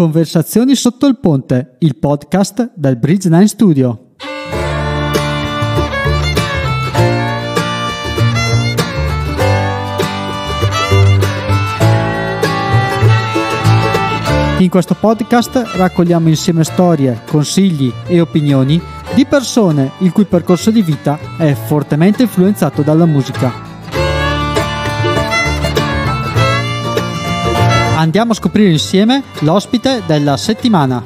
Conversazioni sotto il ponte, il podcast del Bridge 9 Studio. In questo podcast raccogliamo insieme storie, consigli e opinioni di persone il cui percorso di vita è fortemente influenzato dalla musica. Andiamo a scoprire insieme l'ospite della settimana.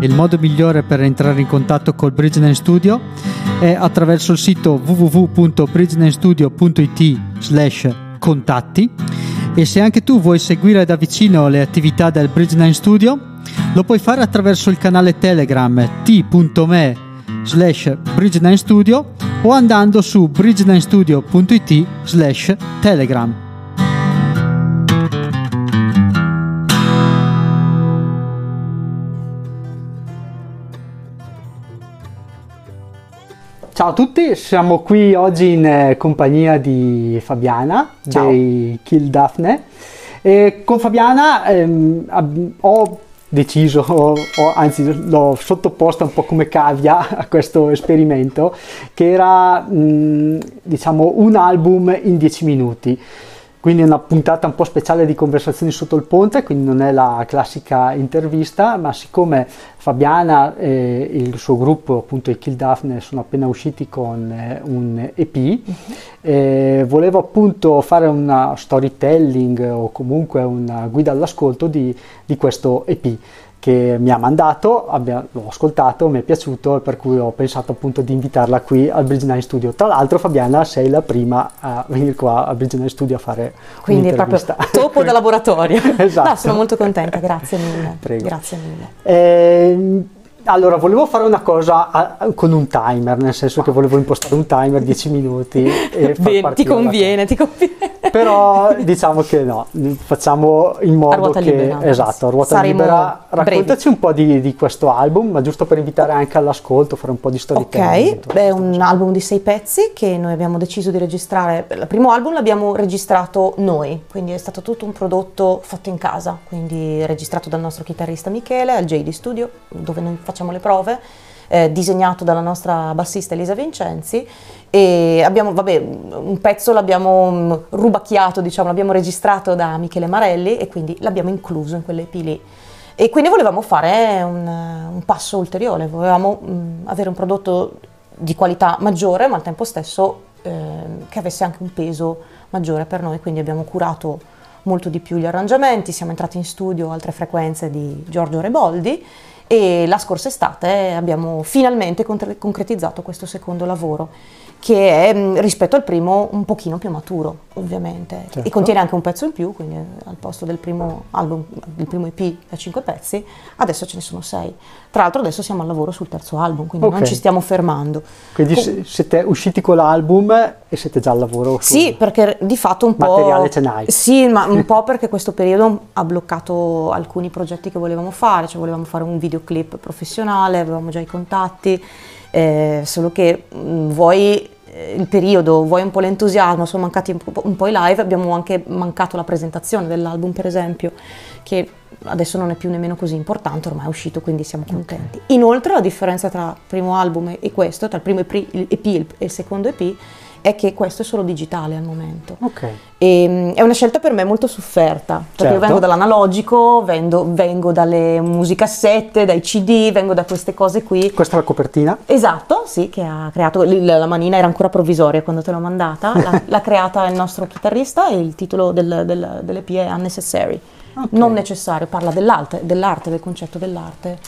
Il modo migliore per entrare in contatto col Bridgeline Studio è attraverso il sito www.bridgelandstudio.it slash contatti e se anche tu vuoi seguire da vicino le attività del Bridgeline Studio lo puoi fare attraverso il canale Telegram t.me slash bridge studio o andando su bridge slash telegram. Ciao a tutti, siamo qui oggi in eh, compagnia di Fabiana Ciao. dei Kill Daphne. E con Fabiana ehm, ho deciso, o, o, anzi l'ho sottoposta un po' come cavia a questo esperimento, che era mh, diciamo un album in 10 minuti quindi è una puntata un po' speciale di conversazioni sotto il ponte, quindi non è la classica intervista, ma siccome Fabiana e il suo gruppo, appunto i Kill Daphne, sono appena usciti con eh, un EP. Mhm. eh, volevo appunto fare una storytelling o comunque una guida all'ascolto di, di questo EP che mi ha mandato, abbia, l'ho ascoltato, mi è piaciuto e per cui ho pensato appunto di invitarla qui al Bridge 9 Studio. Tra l'altro Fabiana sei la prima a venire qua al Bridge 9 Studio a fare Quindi è proprio topo da laboratorio. esatto. No, sono molto contenta, grazie mille. Prego. Grazie mille. Eh, allora, volevo fare una cosa a, a, con un timer, nel senso che volevo impostare un timer 10 minuti e Bene, ti conviene, ti conviene. Però diciamo che no, facciamo in modo che libera, esatto, a ruota Saremo libera. Raccontaci brevi. un po' di, di, questo album, ma giusto per invitare anche all'ascolto, fare un po' di storytelling. Ok, è un album di sei pezzi che noi abbiamo deciso di registrare. Il primo album l'abbiamo registrato noi, quindi è stato tutto un prodotto fatto in casa, quindi registrato dal nostro chitarrista Michele al JD Studio, dove noi facciamo le prove, eh, disegnato dalla nostra bassista Elisa Vincenzi e abbiamo, vabbè, un pezzo l'abbiamo mm, rubacchiato, diciamo, l'abbiamo registrato da Michele Marelli e quindi l'abbiamo incluso in quell'EP lì. E quindi volevamo fare un, un passo ulteriore, volevamo mh, mm, avere un prodotto di qualità maggiore ma al tempo stesso eh, che avesse anche un peso maggiore per noi, quindi abbiamo curato molto di più gli arrangiamenti, siamo entrati in studio altre frequenze di Giorgio Reboldi e la scorsa estate abbiamo finalmente concretizzato questo secondo lavoro che è mm, rispetto al primo un pochino più maturo ovviamente. Certo. e contiene anche un pezzo in più quindi al posto del primo album del primo EP a 5 pezzi adesso ce ne sono 6 tra l'altro adesso siamo al lavoro sul terzo album quindi okay. non ci stiamo fermando. Quindi Com- siete usciti con l'album e siete già al lavoro sì perché di fatto un po' materiale ce n'hai. Sì ma un po' perché questo periodo ha bloccato alcuni progetti che volevamo fare cioè volevamo fare un videoclip professionale avevamo già i contatti eh, solo che mh, mm, vuoi eh, il periodo, vuoi un po' l'entusiasmo, sono mancati un po', i live, abbiamo anche mancato la presentazione dell'album per esempio, che adesso non è più nemmeno così importante, ormai è uscito quindi siamo contenti. Okay. Inoltre la differenza tra il primo album e questo, tra il primo EP e il secondo EP, è che questo è solo digitale al momento. Okay. E, ehm, è una scelta per me molto sofferta, perché certo. io vengo dall'analogico, vengo, vengo, dalle musicassette, dai CD, vengo da queste cose qui. Questa è la copertina? Esatto, sì, che ha creato, la manina era ancora provvisoria quando te l'ho mandata, l'ha, l'ha creata il nostro chitarrista e il titolo del, del, dell'EP è Unnecessary. Okay. Non necessario, parla dell'arte, dell'arte, del concetto dell'arte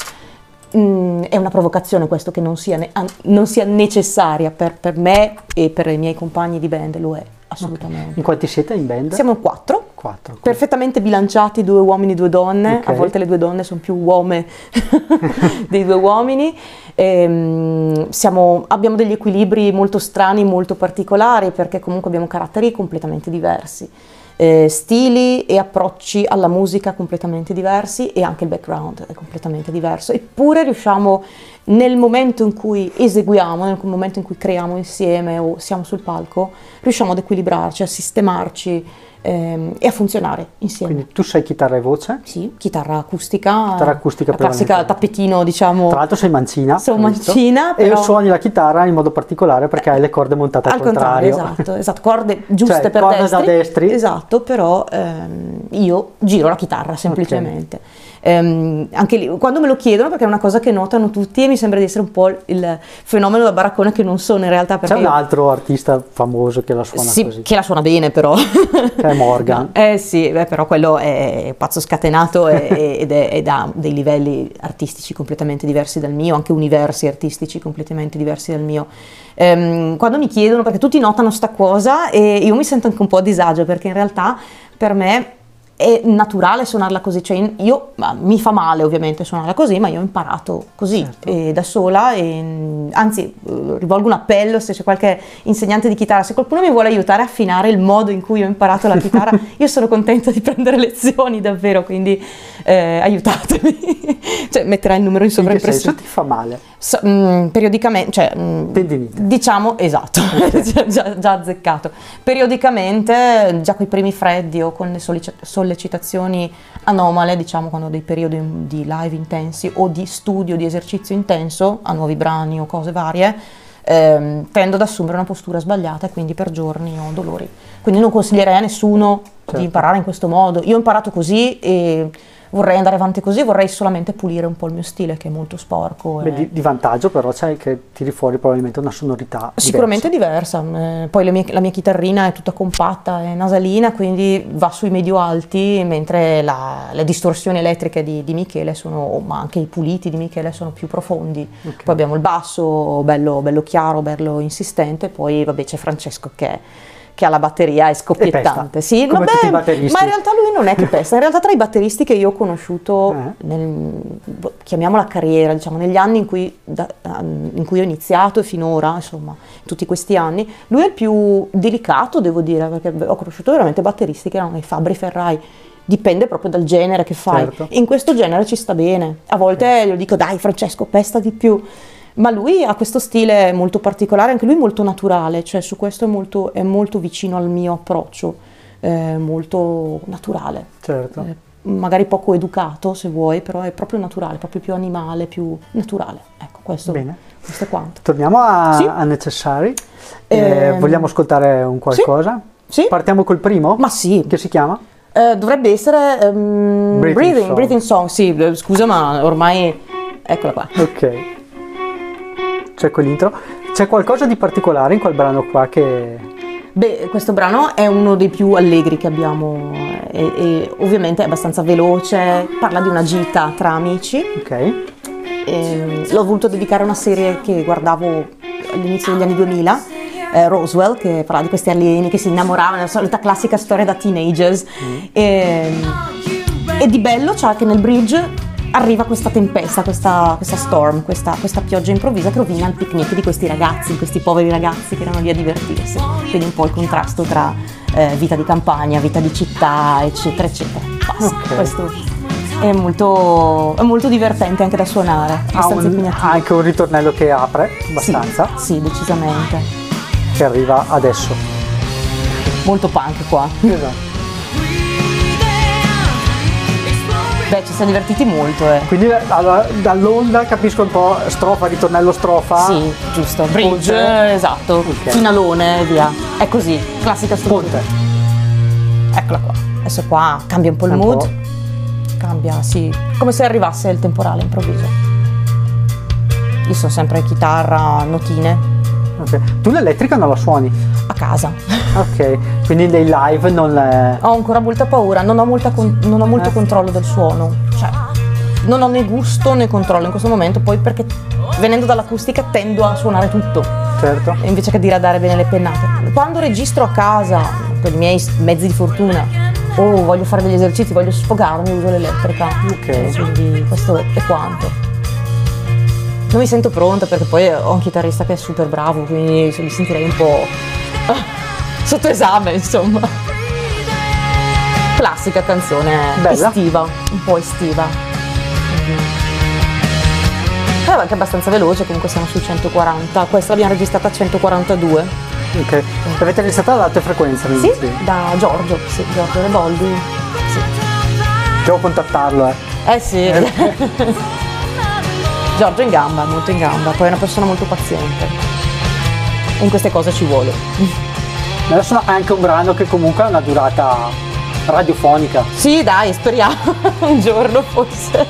Mm, è una provocazione questo che non sia, ne- non sia necessaria per, per, me e per i miei compagni di band, lo è assolutamente. Okay. In quanti siete in band? Siamo quattro, quattro perfettamente bilanciati, due uomini, due donne, okay. a volte le due donne sono più uome dei due uomini, ehm, siamo, abbiamo degli equilibri molto strani, molto particolari perché comunque abbiamo caratteri completamente diversi. Eh, stili e approcci alla musica completamente diversi e anche il background è completamente diverso, eppure riusciamo nel momento in cui eseguiamo, nel momento in cui creiamo insieme o siamo sul palco, riusciamo ad equilibrarci, a sistemarci ehm, e a funzionare insieme. Quindi tu sei chitarra e voce? Sì, chitarra acustica, chitarra acustica la classica tappetino diciamo. Tra l'altro sei mancina. Sono mancina. Però... E suoni la chitarra in modo particolare perché hai le corde montate al, al contrario. contrario. Esatto, esatto, corde giuste cioè, per corde destri. da destri. Esatto, però ehm, io giro la chitarra semplicemente. Okay. Ehm, anche lì, quando me lo chiedono, perché è una cosa che notano tutti e mi sembra di essere un po' il fenomeno da baraccone che non sono in realtà. C'è un altro artista famoso che la suona sì, così. che la suona bene però. È Morgan. eh sì, beh, però quello è pazzo scatenato ed, è, ed ha dei livelli artistici completamente diversi dal mio, anche universi artistici completamente diversi dal mio. Ehm, quando mi chiedono, perché tutti notano sta cosa e io mi sento anche un po' a disagio perché in realtà per me è naturale suonarla così, cioè io mi fa male ovviamente suonarla così, ma io ho imparato così certo. e da sola e, anzi eh, rivolgo un appello se c'è qualche insegnante di chitarra, se qualcuno mi vuole aiutare a affinare il modo in cui ho imparato la chitarra, io sono contenta di prendere lezioni davvero, quindi eh, aiutatemi, cioè metterai il numero in sovraimpressione. Senso ti fa male? So, mh, mm, periodicamente, cioè, mh, mm, diciamo, esatto, okay. già, già, azzeccato. Periodicamente, già con i primi freddi o con le sollecitazioni anomale, diciamo, quando ho dei periodi di live intensi o di studio, di esercizio intenso, a nuovi brani o cose varie, ehm, tendo ad assumere una postura sbagliata e quindi per giorni ho dolori. Quindi non consiglierei a nessuno certo. di imparare in questo modo. Io ho imparato così e vorrei andare avanti così, vorrei solamente pulire un po' il mio stile che è molto sporco. Beh, e... di, di, vantaggio però c'è che tiri fuori probabilmente una sonorità Sicuramente diversa, diversa. Eh, poi mie, la mia chitarrina è tutta compatta e nasalina, quindi va sui medio-alti, mentre la, le distorsioni elettriche di, di, Michele sono, ma anche i puliti di Michele sono più profondi. Okay. Poi abbiamo il basso bello, bello chiaro, bello insistente, poi vabbè c'è Francesco che è che ha la batteria è scoppiettante. Sì, vabbè, ma in realtà lui non è che pesta, in realtà tra i batteristi che io ho conosciuto, eh. nel, chiamiamola carriera, diciamo, negli anni in cui, da, in cui, ho iniziato e finora, insomma, tutti questi anni, lui è il più delicato, devo dire, perché ho conosciuto veramente batteristi che erano i Fabri Ferrai dipende proprio dal genere che fai. Certo. In questo genere ci sta bene. A volte gli dico dai Francesco, pesta di più ma lui ha questo stile molto particolare, anche lui molto naturale, cioè su questo è molto, è molto vicino al mio approccio, eh, molto naturale. Certo. Eh, magari poco educato se vuoi, però è proprio naturale, proprio più animale, più naturale. Ecco, questo, Bene. questo è quanto. Torniamo a, sì? a Necessary. Eh, ehm, vogliamo ascoltare un qualcosa? Sì? sì? Partiamo col primo? Ma sì. Che si chiama? Eh, dovrebbe essere um, Breathing, breathing, song. breathing Song, sì, scusa ma ormai... Eccola qua. Ok c'è quell'intro. C'è qualcosa di particolare in quel brano qua che... Beh, questo brano è uno dei più allegri che abbiamo e, e ovviamente è abbastanza veloce, parla di una gita tra amici. Ok. E, ehm, l'ho voluto dedicare a una serie che guardavo all'inizio degli anni 2000, eh, Roswell, che parla di questi alieni che si innamoravano, la solita classica storia da teenagers. Mm. E, ehm, e di bello c'è che nel bridge arriva questa tempesta, questa, questa storm, questa, questa, pioggia improvvisa che rovina il picnic di questi ragazzi, questi poveri ragazzi che erano lì a divertirsi. Quindi un po' il contrasto tra eh, vita di campagna, vita di città, eccetera, eccetera. Okay. Questo è molto, è molto, divertente anche da suonare, ha un, anche un ritornello che apre abbastanza. Sì, sì, decisamente. Che arriva adesso. Molto punk qua. Esatto. Siamo divertiti molto, eh. Quindi allora, dall'onda capisco un po' strofa, ritornello, strofa. Sì, giusto. Bridge, Ponte. esatto. Okay. Finalone via. È così, classica struttura. Ponte. Eccola qua. Adesso qua cambia un po' il un mood. Po'. Cambia, sì. Come se arrivasse il temporale improvviso. Io sono sempre chitarra, notine. Okay. Tu l'elettrica non la suoni? A casa. Ok, quindi dei live non... È... Ho ancora molta paura, non ho, molta con- non ho molto eh. controllo del suono. Cioè, non ho né gusto né controllo in questo momento, poi perché venendo dall'acustica tendo a suonare tutto. Certo. Invece che diradare bene le pennate. Quando registro a casa, con i miei mezzi di fortuna, o voglio fare degli esercizi, voglio sfogarmi, uso l'elettrica. Ok. Quindi questo è quanto non mi sento pronta perché poi ho un chitarrista che è super bravo, quindi mi sentirei un po' sotto esame, insomma. classica canzone Bella. estiva, un po' estiva. È anche abbastanza veloce, comunque siamo su 140. Questa l'abbiamo registrata a 142. Ok. L'avete registrata ad alte frequenze? Sì, dicevi? da Giorgio, sì, Giorgio Reboldi. Sì. Devo contattarlo, eh. Eh sì. Giorgio è in gamba, è molto in gamba, poi è una persona molto paziente. E in queste cose ci vuole. Ma Adesso è anche un brano che comunque ha una durata radiofonica. Sì, dai, speriamo un giorno forse.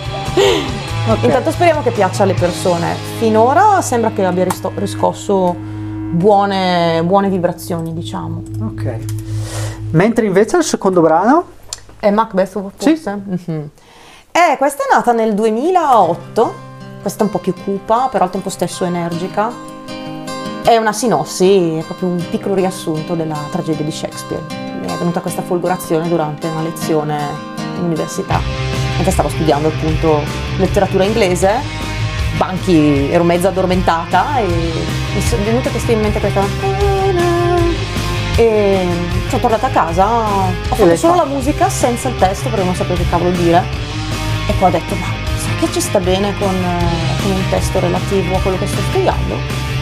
Ok. Intanto speriamo che piaccia alle persone. Finora sembra che abbia riscosso buone, buone vibrazioni, diciamo. Ok. Mentre invece il secondo brano, È Macbeth Sì. forse? Mhm. Eh, questa è nata nel 2008, questa è un po' più cupa, però al tempo stesso energica. È una sinossi, è proprio un piccolo riassunto della tragedia di Shakespeare. Mi è venuta questa folgorazione durante una lezione in università, mentre stavo studiando appunto letteratura inglese, banchi, ero mezza addormentata e mi è venuta questa in mente questa e sono tornata a casa, ho fatto solo la musica senza il testo perché non sapevo che cavolo dire e poi ho detto ma che ci sta bene con, eh, con un testo relativo a quello che sto studiando?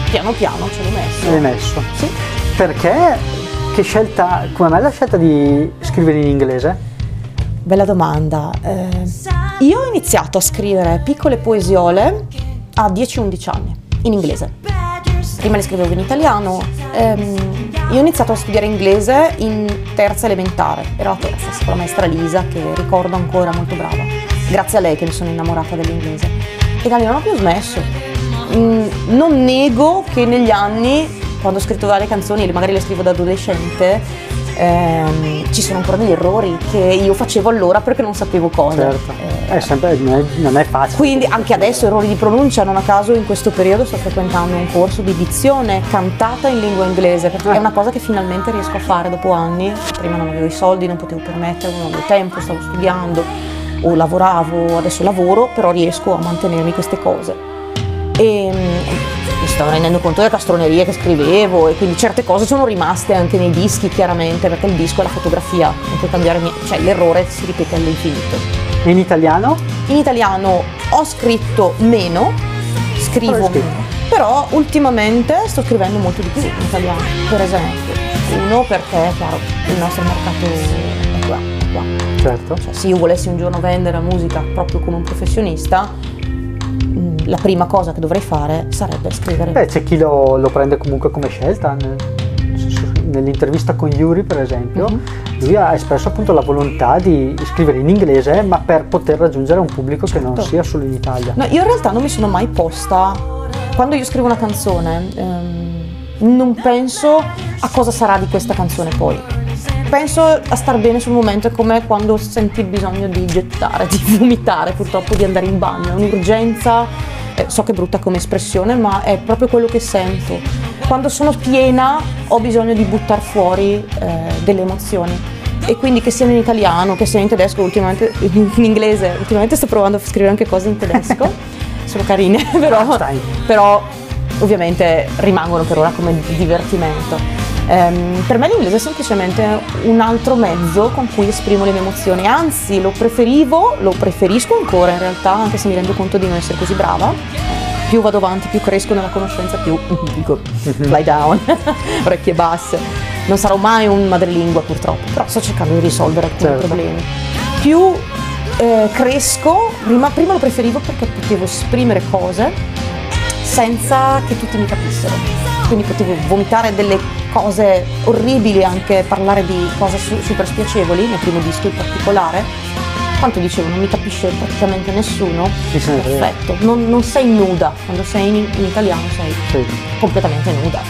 Piano piano ce l'ho messo. l'hai messo. Sì. Perché? Che scelta, come mai la scelta di scrivere in inglese? Bella domanda. Eh, io ho iniziato a scrivere piccole poesiole a 10-11 anni, in inglese. Prima le scrivevo in italiano. Ehm, io ho iniziato a studiare inglese in terza elementare, ero a terza, con la maestra Lisa, che ricordo ancora molto brava. Grazie a lei che mi sono innamorata dell'inglese. E da lì non ho più smesso. Mm, non nego che negli anni, quando ho scritto varie canzoni, magari le scrivo da adolescente, ehm, ci sono ancora degli errori che io facevo allora perché non sapevo cosa. Certo. Eh, È sempre, non, è, non è facile. quindi anche adesso errori di pronuncia, non a caso in questo periodo sto frequentando un corso di dizione cantata in lingua inglese, perché è una cosa che finalmente riesco a fare dopo anni. Prima non avevo i soldi, non potevo permetterlo, non avevo tempo, stavo studiando o lavoravo, adesso lavoro, però riesco a mantenermi queste cose. E mm, mi sto rendendo conto delle castronerie che scrivevo e quindi certe cose sono rimaste anche nei dischi chiaramente, perché il disco è la fotografia, non puoi cambiare niente, cioè l'errore si ripete all'infinito. In italiano? In italiano ho scritto meno, scrivo meno, però ultimamente sto scrivendo molto di più in italiano, per esempio. Uno perché, chiaro, il nostro mercato qua. Certo. Cioè, se io volessi un giorno vendere musica proprio come un professionista, mh, la prima cosa che dovrei fare sarebbe scrivere. Beh, c'è chi lo, lo prende comunque come scelta. nel- Nell'intervista con Yuri, per esempio, Mhm. lui ha espresso appunto la volontà di scrivere in inglese, ma per poter raggiungere un pubblico che non Certo. sia solo in Italia. No, io in realtà non mi sono mai posta, quando io scrivo una canzone, ehm, non penso a cosa sarà di questa canzone poi. Penso a star bene sul momento, è come quando senti il bisogno di gettare, di vomitare, purtroppo di andare in bagno, è un'urgenza, eh, so che è brutta come espressione, ma è proprio quello che sento. Quando sono piena ho bisogno di buttare fuori eh, delle emozioni. E quindi che siano in italiano, che siano in tedesco, ultimamente in inglese, ultimamente sto provando a scrivere anche cose in tedesco, sono carine, però, però ovviamente rimangono per ora come divertimento. Ehm, per me l'inglese è semplicemente un altro mezzo con cui esprimo le mie emozioni, anzi lo preferivo, lo preferisco ancora in realtà, anche se mi rendo conto di non essere così brava. Più vado avanti, più cresco nella conoscenza, più dico fly down, orecchie basse. Non sarò mai un madrelingua purtroppo, però sto cercando di risolvere alcuni Certo. problemi. Più eh, cresco, prima, prima lo preferivo perché potevo esprimere cose senza che tutti mi capissero. Quindi potevo vomitare delle cose orribili, anche parlare di cose su- super spiacevoli, nel primo disco in particolare. Quanto dicevo, non mi capisce praticamente nessuno. Ne frega. Perfetto, non, non sei nuda, quando sei in, in italiano sei Sì. completamente nuda,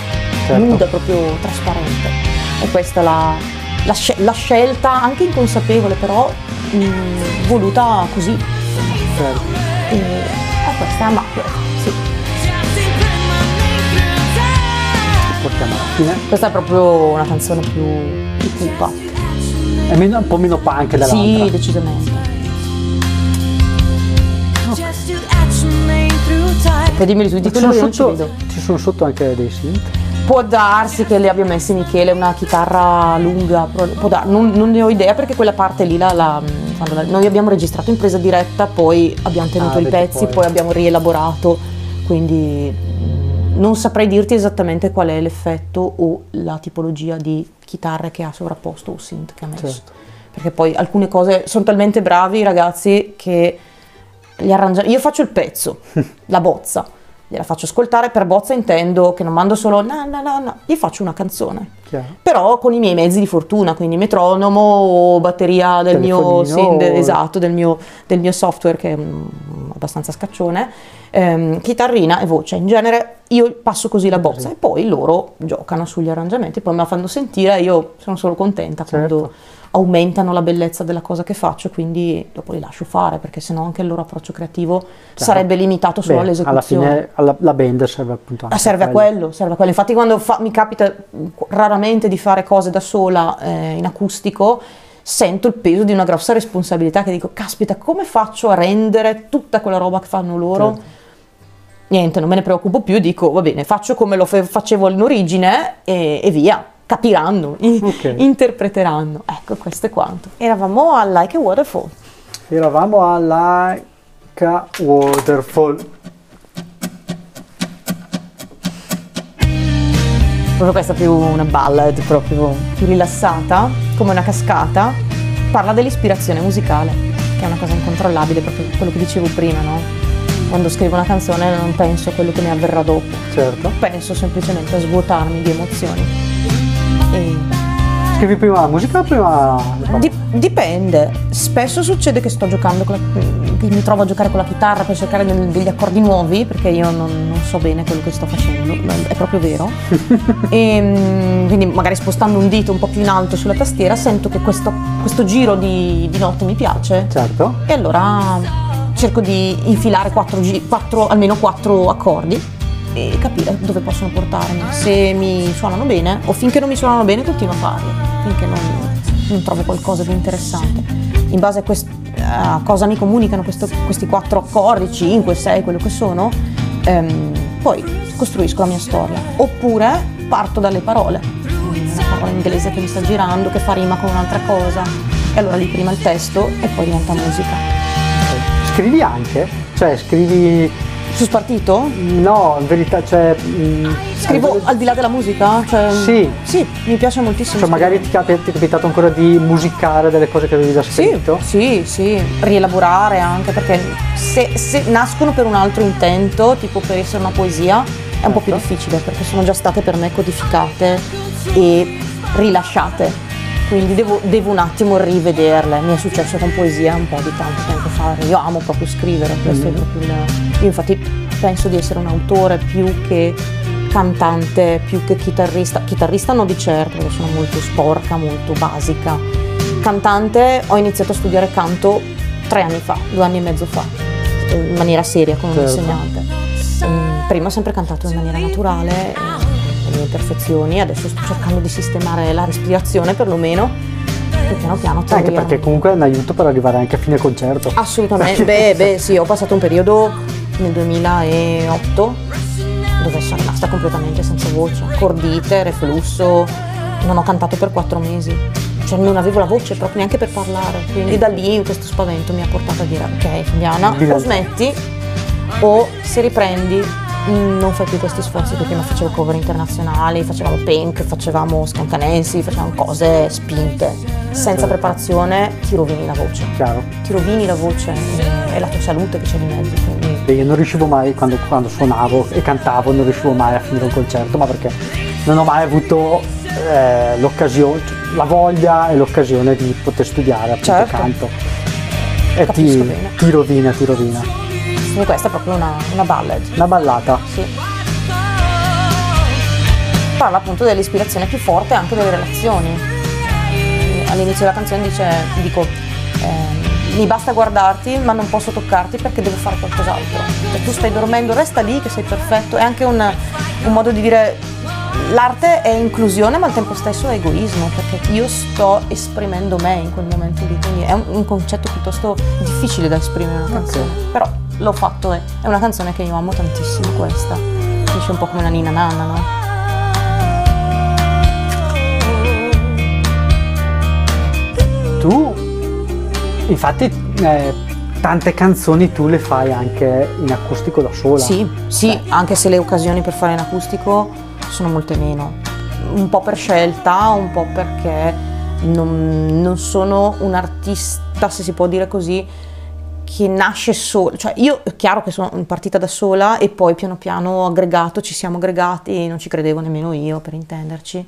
Certo. nuda proprio trasparente. E questa è la, la la scelta, anche inconsapevole, però mh, voluta così. certo. E, e questa è Macbeth, sì. Alla fine. Questa è proprio una canzone più, più cupa. È meno- un po' meno punk dell'altra. Sì, decisamente. Poi dimmi tu di quello sono, che io non ci sotto, vedo. ci sono sotto anche dei synth. Può darsi che le abbia messe Michele una chitarra lunga, dar- non, non, ne ho idea perché quella parte lì la, la, la, noi abbiamo registrato in presa diretta, poi abbiamo tenuto ah, i pezzi, poi. poi abbiamo rielaborato, quindi non saprei dirti esattamente qual è l'effetto o la tipologia di chitarre che ha sovrapposto o synth che ha messo. Certo. Perché poi alcune cose sono talmente bravi i ragazzi che gli arrangiamenti... Io faccio il pezzo, la bozza gliela faccio ascoltare, per bozza intendo che non mando solo no, no, no, no, gli faccio una canzone. Chiaro. Però con i miei mezzi di fortuna, quindi metronomo batteria del mio, sì, de, esatto, del mio, del mio, software che è um, abbastanza scaccione, ehm, chitarrina e voce. In genere io passo così la bozza e poi loro giocano sugli arrangiamenti, poi me la fanno sentire e io sono solo contenta certo. quando aumentano la bellezza della cosa che faccio, quindi dopo li lascio fare, perché sennò anche il loro approccio creativo certo. sarebbe limitato solo Beh, all'esecuzione. Alla fine alla, la band serve appunto a serve a quello, serve a quello. Infatti quando fa, mi capita raramente di fare cose da sola eh, in acustico, sento il peso di una grossa responsabilità che dico, caspita, come faccio a rendere tutta quella roba che fanno loro? Certo. Niente, non me ne preoccupo più, dico, va bene, faccio come lo facevo in origine e, e via capiranno, okay. interpreteranno. Ecco, questo è quanto. Eravamo a Like a Waterfall. Eravamo a Like a Waterfall. Proprio questa è più una ballad, proprio più rilassata, come una cascata. Parla dell'ispirazione musicale, che è una cosa incontrollabile, proprio quello che dicevo prima, no? Quando scrivo una canzone non penso a quello che ne avverrà dopo. Certo. Penso semplicemente a svuotarmi di emozioni. Scrivi prima la musica o prima Dip- dipende. Spesso succede che sto giocando con la, che mi trovo a giocare con la chitarra per cercare del, degli accordi nuovi, perché io non, non, so bene quello che sto facendo, è proprio vero. e ehm, quindi magari spostando un dito un po' più in alto sulla tastiera sento che questo, questo giro di, di, note mi piace. Certo. E allora cerco di infilare quattro, quattro, almeno quattro accordi e capire dove possono portarmi, se mi suonano bene o finché non mi suonano bene continuo a farli, finché non, non trovo qualcosa di interessante. In base a, quest, a cosa mi comunicano questo, questi quattro accordi, 5, 6, quello che sono, ehm, poi costruisco la mia storia. Oppure parto dalle parole, una parola inglese che mi sta girando, che fa rima con un'altra cosa, e allora lì prima il testo e poi diventa musica. Scrivi anche? Cioè scrivi su spartito? No, in verità, cioè... Mh, mm, Scrivo al di là della musica? Cioè, sì. Sì, mi piace moltissimo. Cioè magari ti, cap- ti è capitato ancora di musicare delle cose che avevi già scritto? Sì, sì, sì. rielaborare anche perché se, se, nascono per un altro intento, tipo per essere una poesia, è un po' più certo. difficile perché sono già state per me codificate e rilasciate quindi devo, devo, un attimo rivederle. Mi è successo con poesia un po' di tanto tempo fa. Io amo proprio scrivere, questo mm. è proprio il... Io infatti penso di essere un autore più che cantante, più che chitarrista. Chitarrista no di certo, perché sono molto sporca, molto basica. Cantante ho iniziato a studiare canto tre anni fa, due anni e mezzo fa, in maniera seria con un certo. insegnante. Mm, prima ho sempre cantato in maniera naturale mie imperfezioni, adesso sto cercando di sistemare la respirazione perlomeno e piano piano troviamo. Anche perché comunque è un aiuto per arrivare anche a fine concerto. Assolutamente, beh, beh sì, ho passato un periodo nel 2008 dove sono rimasta completamente senza voce, cordite, reflusso, non ho cantato per quattro mesi, cioè non avevo la voce proprio neanche per parlare, quindi da lì questo spavento mi ha portato a dire ok Fabiana o smetti o se riprendi non fai più questi sforzi perché prima facevo cover internazionali, facevamo pink, facevamo scancanensi, facevamo cose spinte. Senza preparazione ti rovini la voce. Chiaro. Ti rovini la voce e la tua salute che c'è di mezzo. Quindi... Io non riuscivo mai, quando, quando, suonavo e cantavo, non riuscivo mai a finire un concerto, ma perché non ho mai avuto eh, l'occasione, la voglia e l'occasione di poter studiare appunto certo. canto. E ti, ti rovina, ti rovina. Quindi questa è proprio una, una ballad. Una ballata? Sì. Parla appunto dell'ispirazione più forte anche delle relazioni. All'inizio della canzone dice, dico, eh, mi basta guardarti ma non posso toccarti perché devo fare qualcos'altro. Cioè, tu stai dormendo, resta lì che sei perfetto. È anche un, un modo di dire l'arte è inclusione ma al tempo stesso è egoismo perché io sto esprimendo me in quel momento lì, quindi è un, concetto piuttosto difficile da esprimere in una canzone, okay. però l'ho fatto e è una canzone che io amo tantissimo questa. Finisce un po' come la Nina Nanna, no? Tu, infatti, eh, tante canzoni tu le fai anche in acustico da sola. Sì, sì, Beh. anche se le occasioni per fare in acustico sono molte meno. Un po' per scelta, un po' perché non, non sono un artista, se si può dire così, che nasce solo, cioè io è chiaro che sono partita da sola e poi piano piano aggregato, ci siamo aggregati, non ci credevo nemmeno io per intenderci,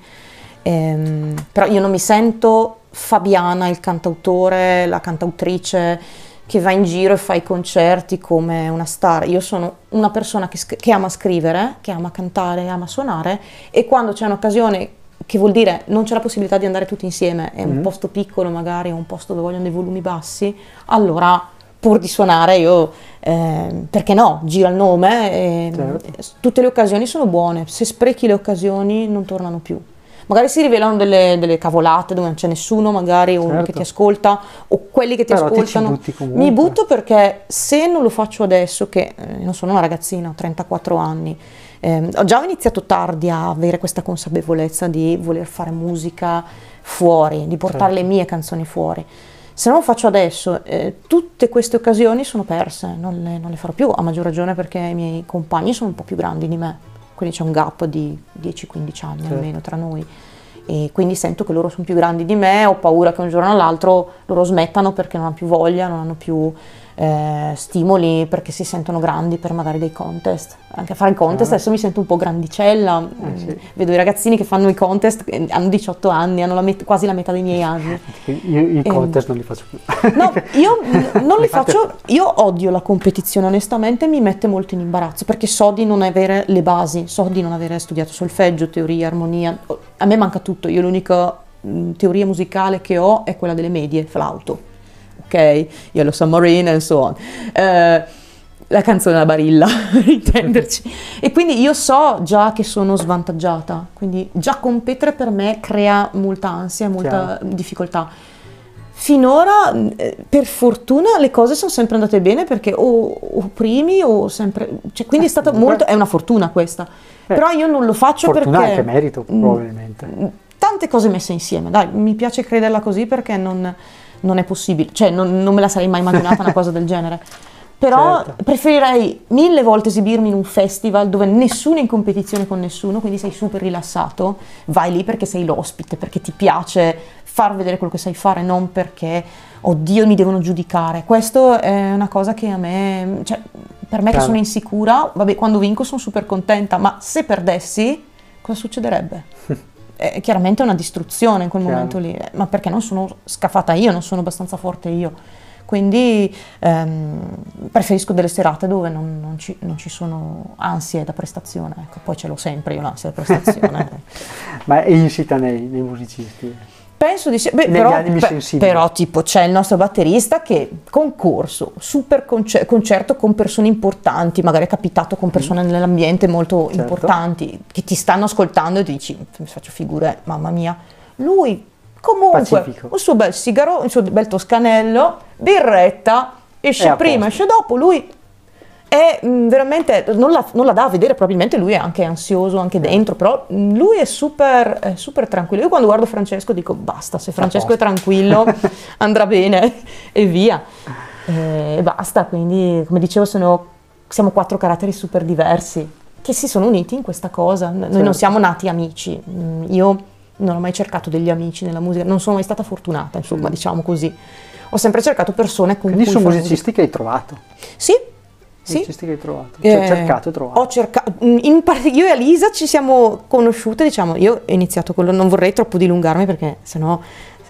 ehm, però io non mi sento Fabiana, il cantautore, la cantautrice che va in giro e fa i concerti come una star, io sono una persona che, che ama scrivere, che ama cantare, ama suonare e quando c'è un'occasione che vuol dire non c'è la possibilità di andare tutti insieme, è un mm-hmm. posto piccolo magari, è un posto dove vogliono dei volumi bassi, allora pur di suonare io, eh, perché no, gira il nome, e, certo. tutte le occasioni sono buone, se sprechi le occasioni non tornano più. Magari si rivelano delle, delle cavolate dove non c'è nessuno, magari certo. uno che ti ascolta, o quelli che ti Però ascoltano. Ti Mi butto perché se non lo faccio adesso, che eh, non sono una ragazzina, ho 34 anni, eh, ho già iniziato tardi a avere questa consapevolezza di voler fare musica fuori, di portare certo. le mie canzoni fuori se non lo faccio adesso, eh, tutte queste occasioni sono perse, non le, non le, farò più, a maggior ragione perché i miei compagni sono un po' più grandi di me, quindi c'è un gap di 10-15 anni certo. almeno tra noi e quindi sento che loro sono più grandi di me, ho paura che un giorno o l'altro loro smettano perché non hanno più voglia, non hanno più eh, stimoli perché si sentono grandi per magari dei contest. Anche a fare il contest ah. adesso mi sento un po' grandicella, eh, sì. vedo i ragazzini che fanno i contest, hanno 18 anni, hanno la met- quasi la metà dei miei anni. Io i e, contest non li faccio più. No, io non li faccio, io odio la competizione onestamente, mi mette molto in imbarazzo perché so di non avere le basi, so di non avere studiato solfeggio, teoria, armonia, a me manca tutto, io l'unica teoria musicale che ho è quella delle medie, flauto ok? Yellow Submarine and so on. Eh, la canzone della Barilla, per intenderci. E quindi io so già che sono svantaggiata, quindi già competere per me crea molta ansia, molta Chiaro. difficoltà. Finora, eh, per fortuna, le cose sono sempre andate bene perché o, o primi o sempre... Cioè, quindi è stata molto... è una fortuna questa. Eh, Però io non lo faccio perché... Fortuna anche merito, probabilmente. Tante cose messe insieme, dai, mi piace crederla così perché non non è possibile, cioè non, non me la sarei mai immaginata una cosa del genere. Però certo. preferirei mille volte esibirmi in un festival dove nessuno è in competizione con nessuno, quindi sei super rilassato, vai lì perché sei l'ospite, perché ti piace far vedere quello che sai fare, non perché, oddio, mi devono giudicare. Questo è una cosa che a me, cioè, per me Chiaro. che sono insicura, vabbè, quando vinco sono super contenta, ma se perdessi, cosa succederebbe? è chiaramente una distruzione in quel Chiaro. momento lì, ma perché non sono scafata io, non sono abbastanza forte io. Quindi ehm, preferisco delle serate dove non, non, ci, non, ci, sono ansie da prestazione, ecco, poi ce l'ho sempre io l'ansia da prestazione. ma è insita nei, nei musicisti? Penso di sì, Beh, però, beh, però, tipo c'è il nostro batterista che concorso, super concer- concerto con persone importanti, magari è capitato con persone mm. nell'ambiente molto certo. importanti che ti stanno ascoltando e ti dici mi faccio figure, mamma mia. Lui comunque Pacifico. il suo bel sigaro, il suo bel toscanello, birretta, esce prima, esce dopo, lui è mm, veramente, non la, non la, dà a vedere, probabilmente lui è anche ansioso anche dentro, però mm, lui è super, è super tranquillo. Io quando guardo Francesco dico basta, se Francesco è tranquillo andrà bene e via. E basta, quindi come dicevo sono, siamo quattro caratteri super diversi che si sono uniti in questa cosa. Noi certo. non siamo nati amici, mm, io non ho mai cercato degli amici nella musica, non sono mai stata fortunata, insomma, diciamo così. Ho sempre cercato persone con Quindi cui sono musicisti musica. che hai trovato? Sì, sì. che hai trovato? Cioè, eh, cercato e trovato? Ho cercato, part- io e Alisa ci siamo conosciute, diciamo, io ho iniziato quello, non vorrei troppo dilungarmi perché sennò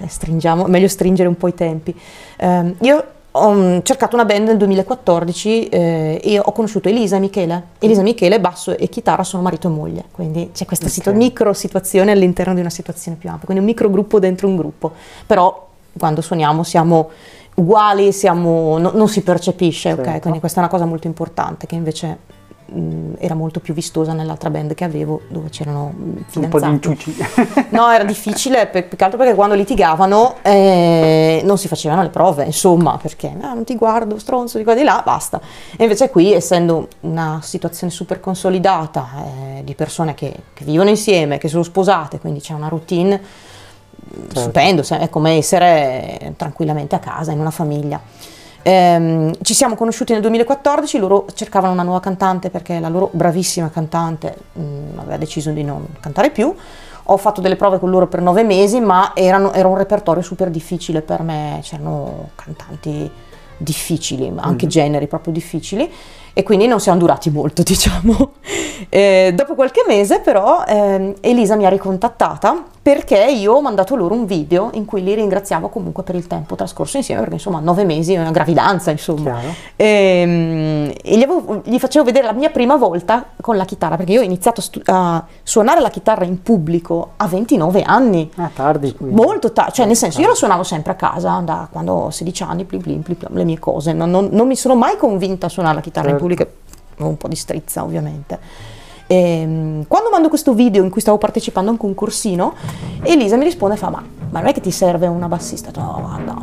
stringiamo, meglio stringere un po' i tempi. Um, io ho mm, cercato una band nel 2014 eh, e ho conosciuto Elisa e Michele. Elisa e Michele, basso e chitarra, sono marito e moglie, quindi c'è questa okay. situ- micro situazione all'interno di una situazione più ampia, quindi un micro gruppo dentro un gruppo, però quando suoniamo siamo uguali, siamo, no, non si percepisce, certo. ok? Quindi questa è una cosa molto importante che invece mh, era molto più vistosa nell'altra band che avevo dove c'erano fidanzati. Un po' di no, era difficile più che altro perché quando litigavano eh, non si facevano le prove, insomma, perché ah, non ti guardo, stronzo di qua di là, basta. E invece qui, essendo una situazione super consolidata eh, di persone che, che vivono insieme, che sono sposate, quindi c'è una routine. Stupendo, è come essere tranquillamente a casa, in una famiglia. Ehm, ci siamo conosciuti nel 2014, loro cercavano una nuova cantante perché la loro bravissima cantante mh, mm, aveva deciso di non cantare più. Ho fatto delle prove con loro per nove mesi, ma erano, era un repertorio super difficile per me, c'erano cantanti difficili, ma anche mm. generi proprio difficili e quindi non siamo durati molto, diciamo. Eh, dopo qualche mese però eh, Elisa mi ha ricontattata perché io ho mandato loro un video in cui li ringraziavo comunque per il tempo trascorso insieme, perché insomma nove mesi è una gravidanza, insomma. E, ehm, e gli, avevo, gli, facevo vedere la mia prima volta con la chitarra, perché io ho iniziato a, stu- a suonare la chitarra in pubblico a 29 anni. Ah, tardi. Quindi. Molto tardi, cioè nel senso io la suonavo sempre a casa da quando ho 16 anni, plim plim, plim, plim, le mie cose, non, non, non, mi sono mai convinta a suonare la chitarra certo. in pubblico, un po' di strizza ovviamente. E, ehm, quando mando questo video in cui stavo partecipando a un concorsino, Elisa mi risponde e fa: Ma, ma non è che ti serve una bassista? No, guarda,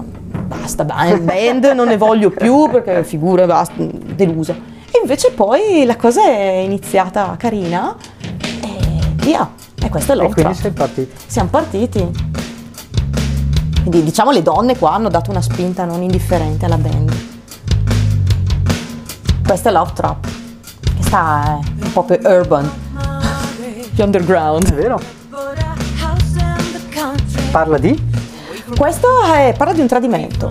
basta, band, non ne voglio più perché figure, basta, delusa. E invece poi la cosa è iniziata carina e via. E questa è l'opera. E quindi sei partiti. Siamo partiti. Quindi diciamo le donne qua hanno dato una spinta non indifferente alla band. Questa è Love Trap questa è un po' più urban, più underground. È vero. Parla di? Questo è, parla di un tradimento.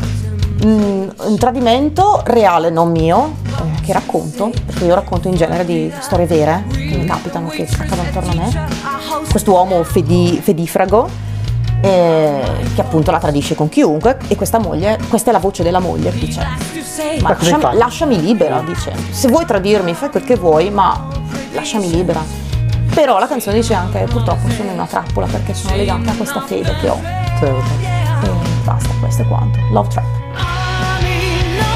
Mm, un tradimento reale, non mio, eh, che racconto, perché io racconto in genere di storie vere che mi capitano, che accadano attorno a me. Quest'uomo fedi, fedifrago eh, che appunto la tradisce con chiunque e questa moglie, questa è la voce della moglie che dice. Ma lasciami, lasciami libera, dice. Se vuoi tradirmi fai quel che vuoi ma lasciami libera. Però la canzone dice anche purtroppo sono in una trappola perché sono legata a questa fede che ho. Certo. e basta questo è quanto. Love Trap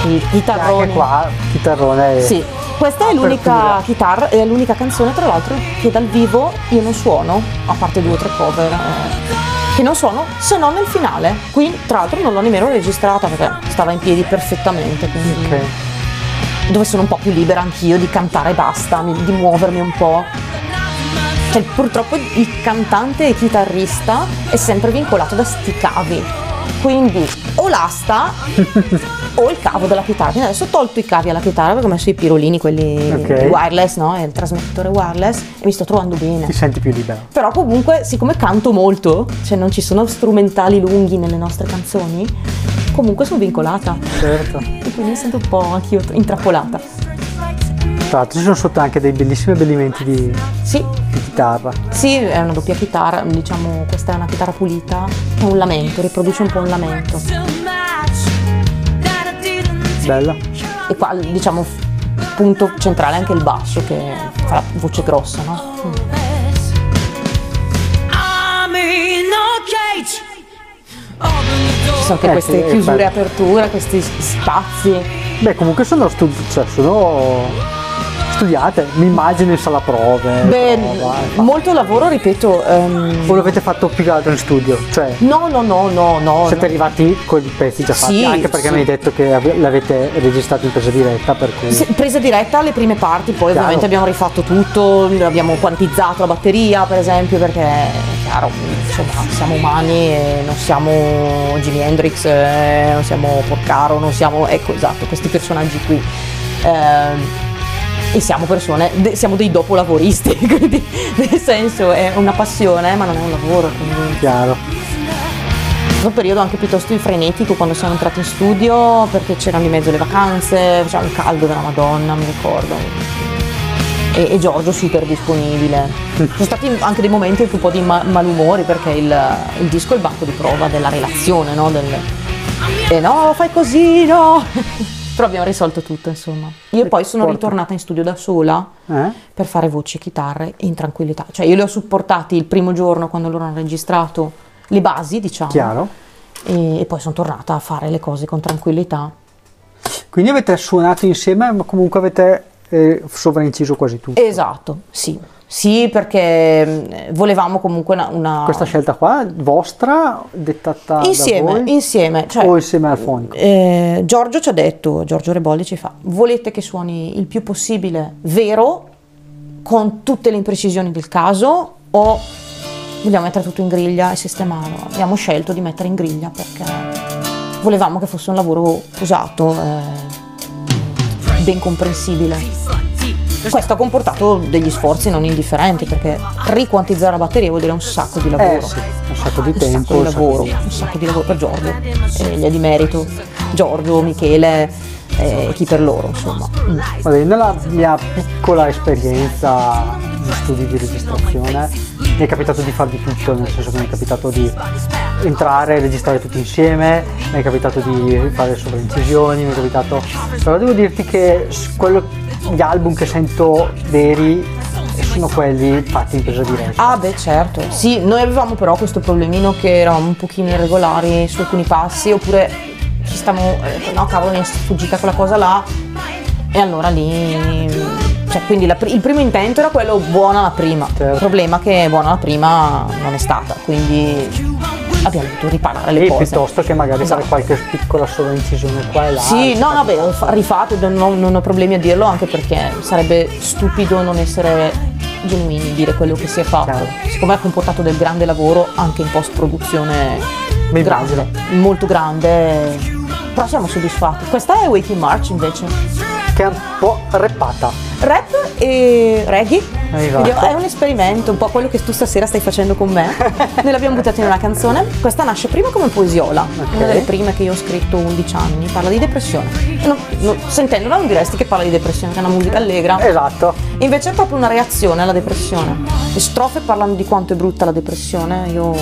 il chitarrone anche qua chitarrone sì questa è l'unica chitarra, è l'unica canzone tra l'altro che dal vivo io non suono, a parte due o tre cover. Eh che non suono se non nel finale. Qui, tra l'altro, non l'ho nemmeno registrata perché stava in piedi perfettamente. Quindi okay. dove sono un po' più libera anch'io di cantare e basta, di muovermi un po'. Cioè, purtroppo il cantante e chitarrista è sempre vincolato da sti cavi. Quindi o l'asta o il cavo della chitarra. Quindi adesso ho tolto i cavi alla chitarra perché ho messo i pirolini, quelli okay. wireless, no? il trasmettitore wireless e mi sto trovando bene. Ti senti più libera. Però comunque, siccome canto molto, cioè non ci sono strumentali lunghi nelle nostre canzoni, comunque sono vincolata. Certo. E quindi mi sento un po' anch'io intrappolata. Tra l'altro ci sono sotto anche dei bellissimi abbellimenti di, sì. di, chitarra. Sì, è una doppia chitarra, diciamo questa è una chitarra pulita, è un lamento, riproduce un po' un lamento. Bella. E qua diciamo punto centrale anche il basso che fa la voce grossa, no? Mm. Ci sono anche eh, queste sì, chiusure e aperture, questi spazi. Beh, comunque sono, studi- cioè, sono studiate, mi immagino in sala prove. Beh, prova, molto lavoro, ripeto. Um... O l'avete fatto più che altro in studio? Cioè, no, no, no, no, no. Siete no. arrivati con i pezzi già fatti? Sì, anche perché sì. mi hai detto che l'avete registrato in presa diretta. Per cui... sì, presa diretta alle prime parti, poi chiaro. ovviamente abbiamo rifatto tutto, abbiamo quantizzato la batteria, per esempio, perché chiaro, insomma, siamo umani e non siamo Jimi Hendrix, eh, non siamo Porcaro, non siamo. Ecco, esatto, questi personaggi qui. Eh, e siamo persone, siamo dei dopolavoristi, quindi nel senso è una passione ma non è un lavoro. Quindi. Chiaro. un periodo anche piuttosto frenetico quando siamo entrati in studio perché c'erano di mezzo le vacanze, faceva un caldo della Madonna, mi ricordo. E, e Giorgio super disponibile. Ci sono stati anche dei momenti un po' di ma- malumori perché il, il, disco è il banco di prova della relazione, no? Del, e no, fai così, no! Però abbiamo risolto tutto, insomma. Io poi sono porta. ritornata in studio da sola eh? per fare voci e chitarre in tranquillità. Cioè io li ho supportati il primo giorno quando loro hanno registrato le basi, diciamo. Chiaro. E, e poi sono tornata a fare le cose con tranquillità. Quindi avete suonato insieme, ma comunque avete eh, sovrainciso quasi tutto. Esatto, sì. Sì, perché mm, volevamo comunque una, una... Questa scelta qua vostra, dettata insieme? Insieme, cioè, o insieme al fonico? Eh, Giorgio ci ha detto, Giorgio Rebolli ci fa, volete che suoni il più possibile vero, con tutte le imprecisioni del caso, o vogliamo mettere tutto in griglia e sistemarlo. Abbiamo scelto di mettere in griglia perché volevamo che fosse un lavoro usato, eh, ben comprensibile. Questo ha comportato degli sforzi non indifferenti perché riquantizzare la batteria vuol dire un sacco di lavoro. Eh sì, un sacco di un tempo. sacco di lavoro, un sacco di lavoro per Giorgio, e gli è di merito Giorgio, Michele e chi per loro, insomma. Mm. Vabbè, nella mia piccola esperienza di studi di registrazione mi è capitato di fare di tutto, nel senso che mi è capitato di entrare e registrare tutti insieme, mi è capitato di fare sovraincisioni, mi è capitato... Però devo dirti che quello- gli album che sento veri sono quelli fatti in presa diretta. Ah beh certo, sì, noi avevamo però questo problemino che eravamo un pochino irregolari su alcuni passi oppure ci stavamo, eh, no cavolo mi è sfuggita quella cosa là e allora lì, cioè quindi la il primo intento era quello buona la prima, Certo. il problema è che buona la prima non è stata, quindi abbiamo dovuto riparare le E cose. piuttosto che magari Esatto. fare qualche piccola sovrincisione qua e là. Sì, no, no, beh, fa- rifate, non, non ho problemi a dirlo anche perché sarebbe stupido non essere genuini, dire quello che si è fatto. Chiaro. Siccome ha comportato del grande lavoro anche in post-produzione Mi grande, molto grande, però siamo soddisfatti. Questa è Waking March invece. Che è un po' reppata. Rap e reggae. È un esperimento, un po' quello che tu stasera stai facendo con me. Noi l'abbiamo buttata in una canzone. Questa nasce prima come poesiola, Ok. una delle prime che io ho scritto 11 anni. Parla di depressione. No, no, sentendola non diresti che parla di depressione, che è una musica allegra. Esatto. Invece è proprio una reazione alla depressione. Le strofe parlano di quanto è brutta la depressione. Io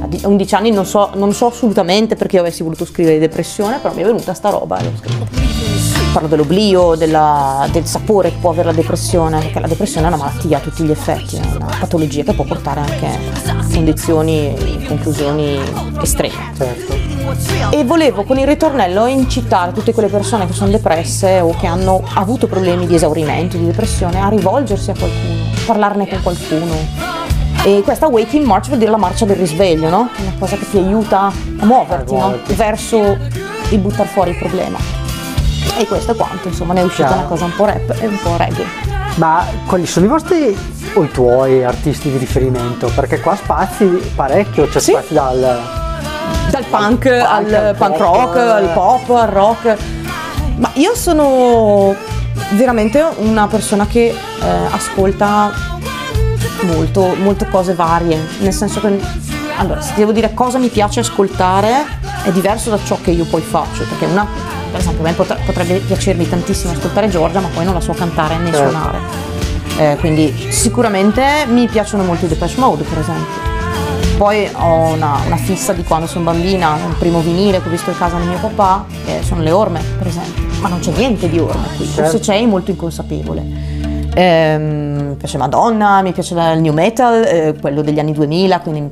a 11 anni non so, non so assolutamente perché io avessi voluto scrivere di depressione, però mi è venuta sta roba e l'ho scritta. Parlo dell'oblio, della- del sapore che può avere la depressione, perché la depressione è una malattia a tutti gli effetti, è una patologia che può portare anche a condizioni, conclusioni estreme. Certo. E volevo con il ritornello incitare tutte quelle persone che sono depresse o che hanno avuto problemi di esaurimento, di depressione, a rivolgersi a qualcuno, parlarne con qualcuno. E questa Waking March vuol dire la marcia del risveglio, no? Una cosa che ti aiuta a muoverti, A no? muoverti. Verso il buttare fuori il problema. E questo è quanto, insomma, ne è uscita Chiaro. una cosa un po' rap e un po' reggae. Ma quali sono i vostri o i tuoi artisti di riferimento? Perché qua spazi parecchio, c'è Sì. spazi dal... dal punk, al al punk rock, eh. al pop, al rock. Ma io sono veramente una persona che eh, ascolta molto, molte cose varie, nel senso che allora, se devo dire cosa mi piace ascoltare è diverso da ciò che io poi faccio, perché una, per esempio a me potre- potrebbe piacermi tantissimo ascoltare Giorgia, ma poi non la so cantare né Certo. suonare. Eh, quindi sicuramente mi piacciono molto i Depeche Mode, per esempio. Poi ho una, una fissa di quando sono bambina, il primo vinile che ho visto in casa di mio papà, eh, sono le orme, per esempio. Ma non c'è niente di orme qui, Certo. se c'è è molto inconsapevole. Ehm, mi piace Madonna, mi piace il new metal, eh, quello degli anni 2000, quindi mi,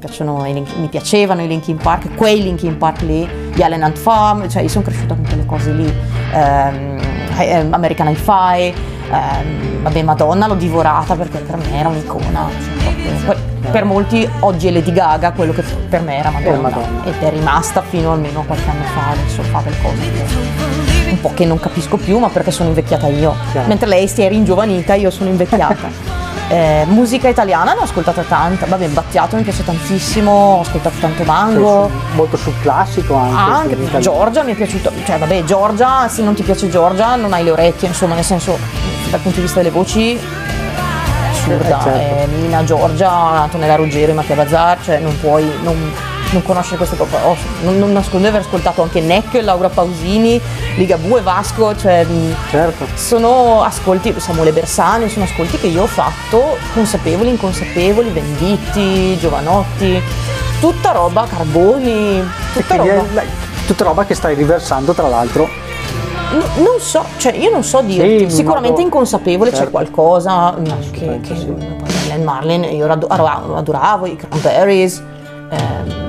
mi piacevano i Linkin Park, quei Linkin Park lì, gli Allen and Farm, cioè io sono cresciuta con quelle cose lì, Ehm, eh, American Hi-Fi, ehm, vabbè Madonna l'ho divorata perché per me era un'icona, cioè, per molti oggi è Lady Gaga quello che per me era Madonna, Madonna. ed è rimasta fino almeno a qualche anno fa, adesso fa cose che un po' che non capisco più ma perché sono invecchiata io, Chiaro. mentre lei si è ringiovanita io sono invecchiata. Eh, musica italiana ne ho ascoltata tanta, vabbè Battiato mi piace tantissimo, ho ascoltato tanto Mango, Molto sul classico anche. Ah, anche. Giorgia mi è piaciuto, cioè vabbè Giorgia, se non ti piace Giorgia non hai le orecchie, insomma nel senso dal punto di vista delle voci assurda, Eh, certo. eh, Mina, Giorgia, Antonella Ruggeri, Mattia Bazzar, cioè non puoi non, non conoscere queste cose, oh, non, non nascondo di aver ascoltato anche Neck, Laura Pausini, Ligabue, Vasco, cioè mh, Certo. sono ascolti, Samuele Bersani, sono ascolti che io ho fatto consapevoli, inconsapevoli, Venditti, Giovanotti, tutta roba, Carboni, tutta roba. è tutta roba che stai riversando tra l'altro. N- non so, cioè io non so dirti, Sì, sicuramente modo- inconsapevole c'è certo. qualcosa mm, che, che sì. Marlin io ado- adoravo, adoravo i Cranberries, ehm,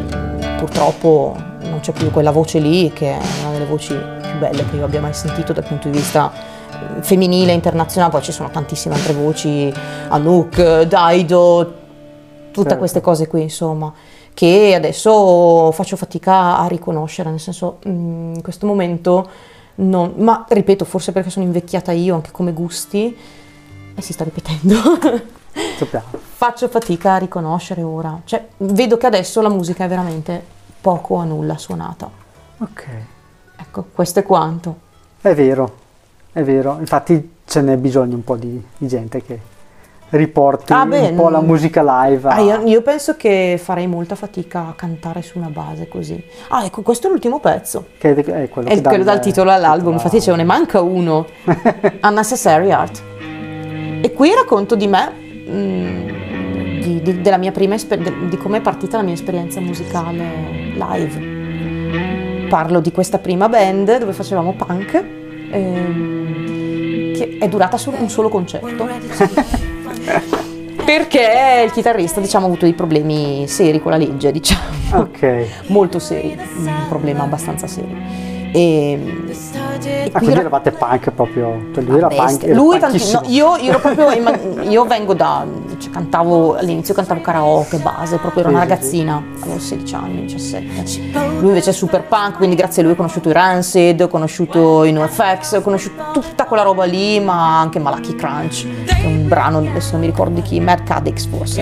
purtroppo non c'è più quella voce lì che è una delle voci più belle che io abbia mai sentito dal punto di vista eh, femminile, internazionale, poi ci sono tantissime altre voci, Anouk, Daido, tutte Certo. queste cose qui insomma che adesso faccio fatica a riconoscere nel senso mm, in questo momento non, ma ripeto forse perché sono invecchiata io anche come gusti e si sta ripetendo questo piano. Faccio fatica a riconoscere ora. Cioè, vedo che adesso la musica è veramente poco o nulla suonata. Ok. Ecco, questo è quanto. È vero, è vero. Infatti ce n'è bisogno un po' di, di gente che riporti Ah, beh, un po' la musica live. a- Ah, io, io penso che farei molta fatica a cantare su una base così. Ah, ecco, questo è l'ultimo pezzo. che è quello, È che quello dal titolo all'album, infatti ce ne manca uno. Unnecessary Art. E qui racconto di me, di, di- della mia prima esper- di come è partita la mia esperienza musicale live. Parlo di questa prima band dove facevamo punk, ehm, che è durata solo un solo concerto. Perché il chitarrista, diciamo, ha avuto dei problemi seri con la legge, diciamo Ok. molto seri, un problema abbastanza serio. E, e Ah, qui quindi ra- eravate punk proprio, cioè lui era punk, era Lui tanti- no, io, io ero proprio io vengo da cioè, cantavo all'inizio cantavo karaoke base proprio ero una ragazzina avevo 16 anni 17 lui invece è super punk quindi grazie a lui ho conosciuto i Rancid ho conosciuto i NoFX ho conosciuto tutta quella roba lì ma anche Malachi Crunch che è un brano adesso non mi ricordo di chi Mad Cadix forse.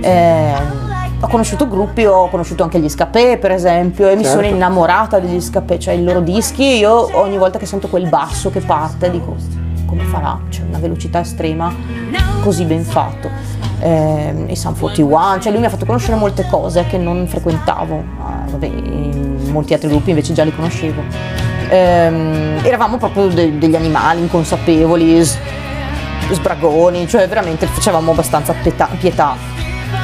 Eh, ho conosciuto gruppi, ho conosciuto anche gli Scapè per esempio e mi Certo. sono innamorata degli Scapè, cioè i loro dischi, io ogni volta che sento quel basso che parte dico come farà, c'è una velocità estrema così ben fatto. Eh, I Sun 41, cioè lui mi ha fatto conoscere molte cose che non frequentavo, Ah, vabbè, molti altri gruppi invece già li conoscevo. Ehm, eravamo proprio de- degli animali inconsapevoli, s- sbragoni, cioè veramente facevamo abbastanza pietà.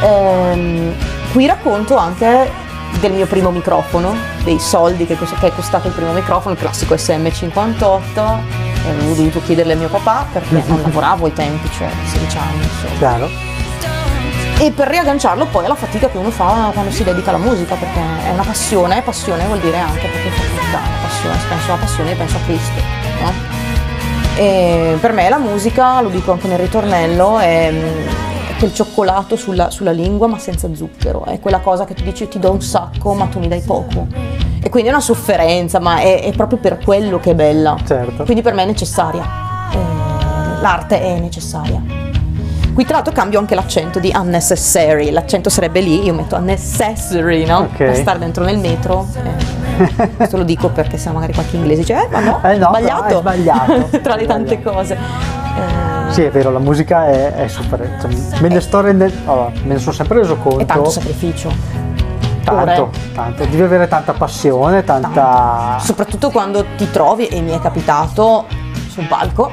Ehm, qui racconto anche del mio primo microfono, dei soldi che, che è costato il primo microfono, il classico SM58. e Avevo dovuto chiederle a mio papà perché non lavoravo ai tempi, cioè 16 anni. insomma. Chiaro? E per riagganciarlo poi alla fatica che uno fa quando si dedica alla musica, perché è una passione, e passione vuol dire anche proprio fatica, passione, se penso alla passione penso a Cristo, no? E per me la musica, lo dico anche nel ritornello, è quel cioccolato sulla, sulla lingua ma senza zucchero, è quella cosa che tu dici ti do un sacco ma tu mi dai poco. E quindi è una sofferenza, ma è, è proprio per quello che è bella. Certo. Quindi per me è necessaria. Eh, l'arte è necessaria. Qui tra l'altro cambio anche l'accento di unnecessary, l'accento sarebbe lì, io metto unnecessary, no? Ok. Per stare dentro nel metro. eh, questo lo dico perché se no magari qualche inglese dice, eh ma no, Eh no, sbagliato. sbagliato. tra le tante cose. Eh, Sì, è vero, la musica è, è super. Cioè, me ne sto rendendo. allora, me ne sono sempre reso conto. è tanto sacrificio. Tanto, Ore. tanto. Devi avere tanta passione, tanta. Soprattutto quando ti trovi, e mi è capitato, sul palco,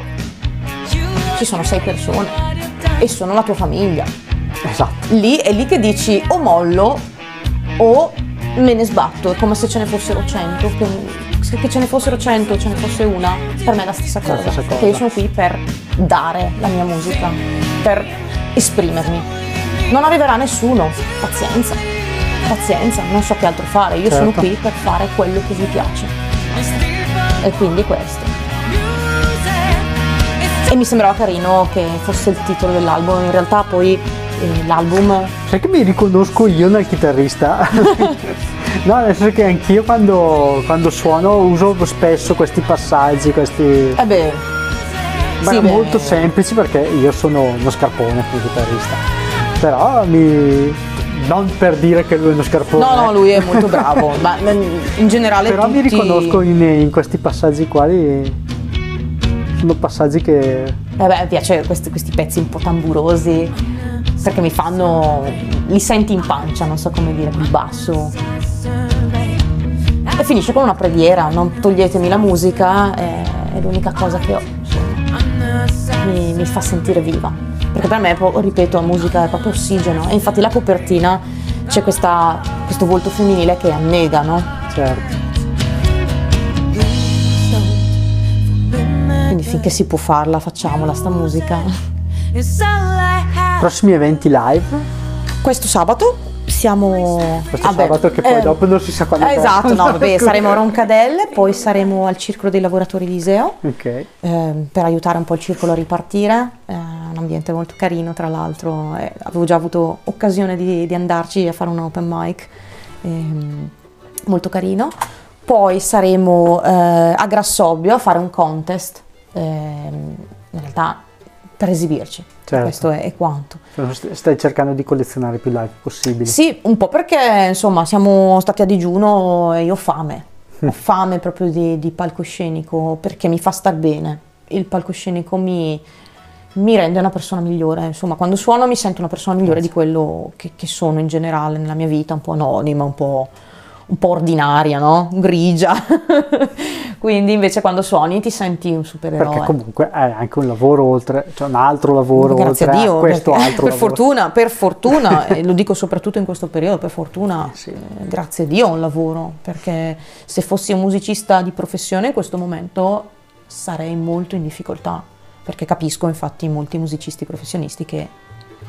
ci sono sei persone e sono la tua famiglia. Esatto. Lì è lì che dici o mollo o me ne sbatto, è come se ce ne fossero cento, che, che ce ne fossero cento, ce ne fosse una, per me è la stessa cosa, stessa perché io sono qui per dare la mia musica, per esprimermi. Non arriverà nessuno, pazienza, pazienza, non so che altro fare, io sono Certo. qui per fare quello che vi piace. E quindi questo. E mi sembrava carino che fosse il titolo dell'album, in realtà poi eh, l'album Sai che mi riconosco io nel chitarrista? no, nel senso che anch'io quando, quando suono uso spesso questi passaggi, questi. Eh beh, Ma sì, è beh, molto semplici perché io sono uno scarpone come chitarrista. Però mi. Non per dire che lui è uno scarpone. No, no, lui è molto bravo, ma in generale Però mi tutti- riconosco in, in questi passaggi qua. li- Sono passaggi che. Eh beh, mi piace questi, questi pezzi un po' tamburosi, perché mi fanno... li senti in pancia, non so come dire, il basso. E finisce con una preghiera, non toglietemi la musica, è, è l'unica cosa che ho. Mi, mi fa sentire viva. Perché per me, ripeto, la musica è proprio ossigeno. E infatti la copertina c'è questa- questo volto femminile che annega, no? Certo. Quindi finché si può farla, facciamola sta musica. Prossimi eventi live. Questo sabato siamo... Questo vabbè, sabato che poi eh, dopo non si sa quando eh, Esatto, no, vabbè, saremo a Roncadelle, poi saremo al Circolo dei Lavoratori Eliseo Ok. ehm, per aiutare un po' il circolo a ripartire. È un ambiente molto carino, tra l'altro. eh, avevo già avuto occasione di, di andarci a fare un open mic, ehm, molto carino. Poi saremo eh, a Grassobbio a fare un contest, ehm, in realtà per esibirci. Certo. Questo è, è, quanto. Stai cercando di collezionare più live possibili? Sì, un po' perché insomma siamo stati a digiuno e io ho fame. Ho fame proprio di, di palcoscenico perché mi fa star bene. Il palcoscenico mi, mi rende una persona migliore. Insomma, quando suono mi sento una persona migliore di quello che, che sono in generale nella mia vita, un po' anonima, un po', un po ordinaria, no? grigia. Quindi invece quando suoni ti senti un supereroe. Perché comunque è anche un lavoro oltre, cioè un altro lavoro Grazie oltre a Dio, a questo altro per lavoro. fortuna, per fortuna, e lo dico soprattutto in questo periodo, per fortuna, sì. eh, grazie a Dio ho un lavoro, perché se fossi un musicista di professione in questo momento sarei molto in difficoltà, perché capisco infatti molti musicisti professionisti che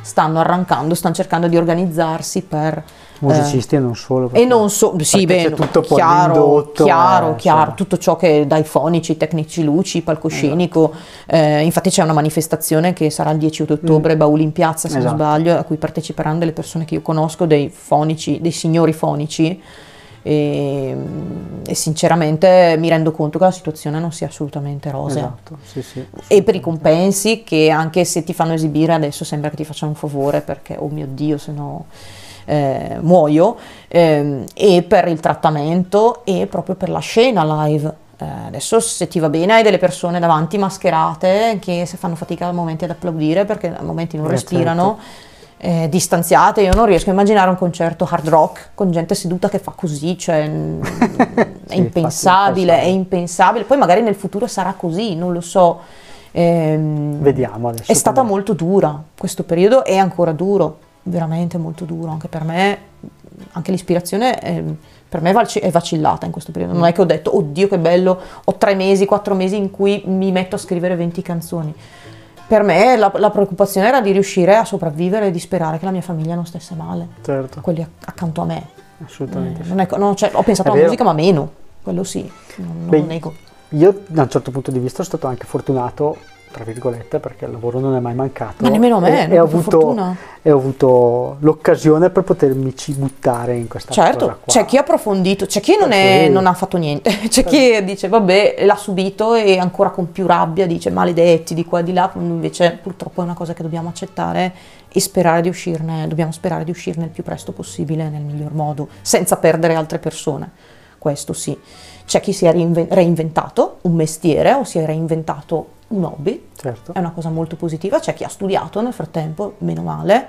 stanno arrancando, stanno cercando di organizzarsi per... Musicisti eh, e non solo. E non solo, sì, beh, tutto chiaro, indotto, chiaro, eh, chiaro, cioè. tutto ciò che dai fonici, tecnici luci, palcoscenico, esatto. eh, infatti c'è una manifestazione che sarà il 10 ottobre, mm. Bauli in piazza se esatto. non sbaglio, a cui parteciperanno delle persone che io conosco, dei fonici, dei signori fonici, e, e, sinceramente mi rendo conto che la situazione non sia assolutamente rosea. Esatto, sì, sì, e per i compensi che anche se ti fanno esibire adesso sembra che ti facciano un favore perché, oh mio Dio, se no eh, muoio, eh, e per il trattamento e proprio per la scena live. Eh, adesso se ti va bene hai delle persone davanti mascherate che se fanno fatica a momenti ad applaudire perché a momenti non eh, respirano. Certo eh, distanziate, io non riesco a immaginare un concerto hard rock con gente seduta che fa così, cioè è impensabile, è impensabile, poi magari nel futuro sarà così, non lo so. Eh, Vediamo adesso. È stata molto dura, questo periodo è ancora duro, veramente molto duro, anche per me, anche l'ispirazione è, per me è vacillata in questo periodo, non è che ho detto, oddio che bello, ho tre mesi, quattro mesi in cui mi metto a scrivere 20 canzoni per me la, la, preoccupazione era di riuscire a sopravvivere e di sperare che la mia famiglia non stesse male. Certo. Quelli accanto a me. Assolutamente. Eh, è, non, cioè, ho pensato alla musica, ma meno. Quello sì, non, non Beh, lo nego. Io da un certo punto di vista sono stato anche fortunato tra virgolette, perché il lavoro non è mai mancato. Ma nemmeno a me, e, ho avuto, e ho avuto l'occasione per potermi buttare in questa certo, cosa Certo, c'è chi ha approfondito, c'è chi non, è, non ha fatto niente, c'è chi dice vabbè l'ha subito e ancora con più rabbia dice maledetti di qua e di là, invece purtroppo è una cosa che dobbiamo accettare e sperare di uscirne, dobbiamo sperare di uscirne il più presto possibile nel miglior modo, senza perdere altre persone, questo sì. C'è chi si è reinventato un mestiere o si è reinventato un hobby, certo. è una cosa molto positiva, c'è chi ha studiato nel frattempo, meno male,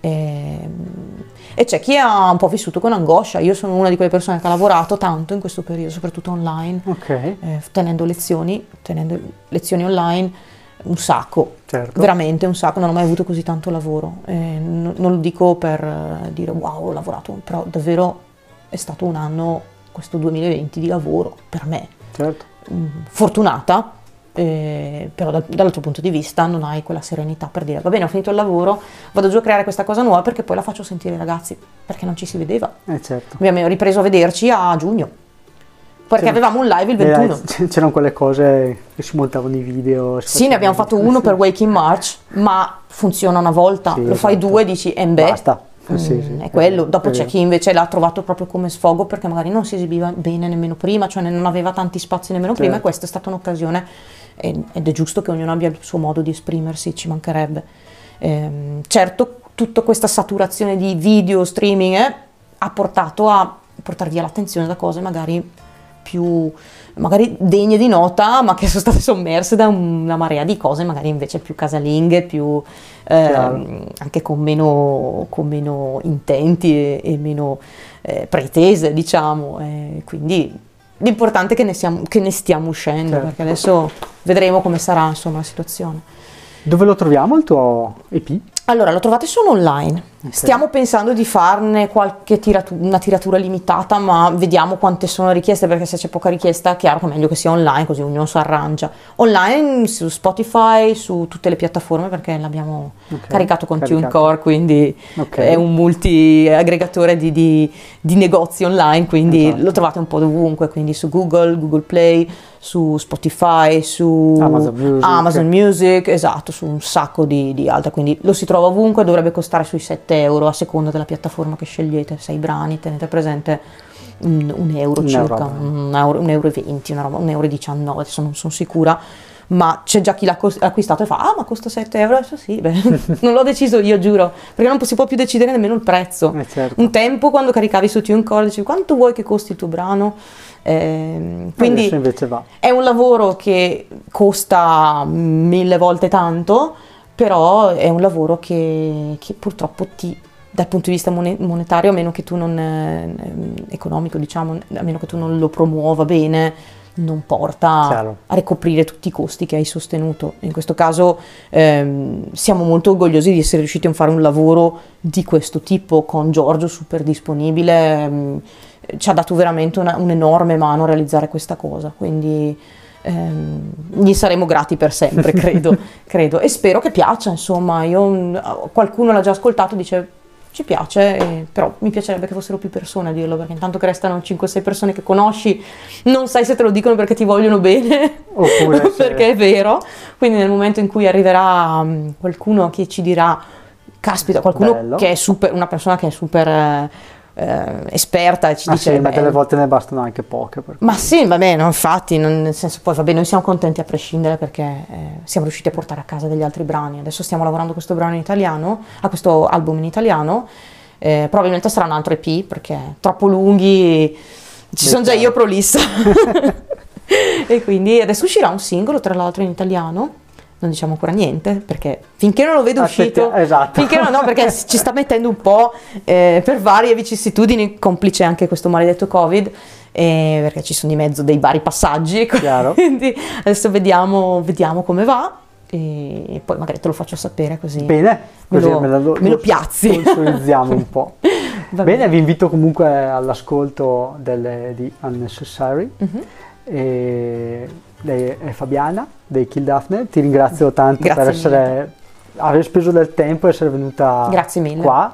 e, ehm, e c'è chi ha un po' vissuto con angoscia. Io sono una di quelle persone che ha lavorato tanto in questo periodo, soprattutto online, okay. eh, tenendo lezioni, tenendo lezioni online un sacco, certo. veramente un sacco, non ho mai avuto così tanto lavoro. Eh, non, non, lo dico per eh, dire wow, ho lavorato, però davvero è stato un anno, questo 2020, di lavoro per me. Certo. Mm, fortunata, eh, però dal, dall'altro punto di vista non hai quella serenità per dire va bene ho finito il lavoro, vado giù a creare questa cosa nuova perché poi la faccio sentire ai ragazzi, perché non ci si vedeva. Eh certo. Abbiamo ripreso a vederci a giugno, perché c'erano, avevamo un live il 21. Eh, c'erano quelle cose che si montavano i video. Sì, ne abbiamo fatto uno per Waking March, ma funziona una volta, sì, lo esatto. fai due e dici e beh. Basta. Mm, sì, sì, è quello. Dopo c'è chi invece l'ha trovato proprio come sfogo perché magari non si esibiva bene nemmeno prima, cioè non aveva tanti spazi nemmeno certo. prima e questa è stata un'occasione ed è giusto che ognuno abbia il suo modo di esprimersi, ci mancherebbe. Ehm, certo, tutta questa saturazione di video, streaming eh, ha portato a portare via l'attenzione da cose magari più magari degne di nota, ma che sono state sommerse da una marea di cose magari invece più casalinghe, più eh, anche con meno, con meno intenti e, e meno eh, pretese, diciamo. E quindi L'importante è che ne, siamo, che ne stiamo uscendo, certo. perché adesso vedremo come sarà insomma, la situazione. Dove lo troviamo il tuo EP? Allora, lo trovate solo online. Okay. Stiamo pensando di farne qualche tiratura, una tiratura limitata, ma vediamo quante sono richieste, perché se c'è poca richiesta è chiaro che è meglio che sia online, così ognuno si arrangia. Online su Spotify, su tutte le piattaforme, perché l'abbiamo okay. caricato con caricato. TuneCore, quindi okay. è un multi-aggregatore di, di, di, negozi online, quindi esatto. lo trovate un po' dovunque, quindi su Google, Google Play, su Spotify, su Amazon Music, Amazon Music esatto, su un sacco di, di altre, quindi lo si trova ovunque, dovrebbe costare sui 7 euro a seconda della piattaforma che scegliete, 6 brani, tenete presente un, un euro un circa, euro. Un, euro, un euro e 20, una roba, un euro e 19, adesso non sono sicura, ma c'è già chi l'ha acquistato e fa, ah ma costa 7 euro, adesso sì, beh, non l'ho deciso io giuro, perché non si può più decidere nemmeno il prezzo. Eh, certo. Un tempo quando caricavi su TuneCore dicevi quanto vuoi che costi il tuo brano? Eh, quindi è un lavoro che costa mille volte tanto, però è un lavoro che, che purtroppo ti dal punto di vista monetario, a meno che tu non, eh, economico diciamo, a meno che tu non lo promuova bene, non porta Chiaro. a ricoprire tutti i costi che hai sostenuto. In questo caso ehm, siamo molto orgogliosi di essere riusciti a fare un lavoro di questo tipo con Giorgio super disponibile, ehm, ci ha dato veramente una, un'enorme mano a realizzare questa cosa, quindi ehm, gli saremo grati per sempre, credo, credo. E spero che piaccia, insomma, io, qualcuno l'ha già ascoltato, dice ci piace, eh, però mi piacerebbe che fossero più persone a dirlo, perché intanto che restano 5-6 persone che conosci, non sai se te lo dicono perché ti vogliono bene, oppure perché è vero. Quindi nel momento in cui arriverà um, qualcuno che ci dirà, caspita, qualcuno Bello. che è super, una persona che è super... Eh, eh, esperta e ci ah, dice sì, ma delle volte ne bastano anche poche ma sì va bene infatti non, nel senso poi vabbè noi siamo contenti a prescindere perché eh, siamo riusciti a portare a casa degli altri brani. Adesso stiamo lavorando a questo brano in italiano a questo album in italiano eh, probabilmente sarà un altro EP perché troppo lunghi ci sono già io prolissa. E quindi adesso uscirà un singolo tra l'altro in italiano non diciamo ancora niente perché finché non lo vedo Aspetti, uscito, esatto. finché no, no, perché ci sta mettendo un po' eh, per varie vicissitudini, complice anche questo maledetto Covid. Eh, perché ci sono di mezzo dei vari passaggi, quindi adesso vediamo, vediamo come va e poi magari te lo faccio sapere così. Bene, così me lo, me lo, me lo piazzi. Sponsorizziamo un po'. Bene, bene, vi invito comunque all'ascolto delle, di Unnecessary. Mm-hmm. E lei è Fabiana dei Kill Daphne, ti ringrazio tanto Grazie per essere, aver speso del tempo e essere venuta qua.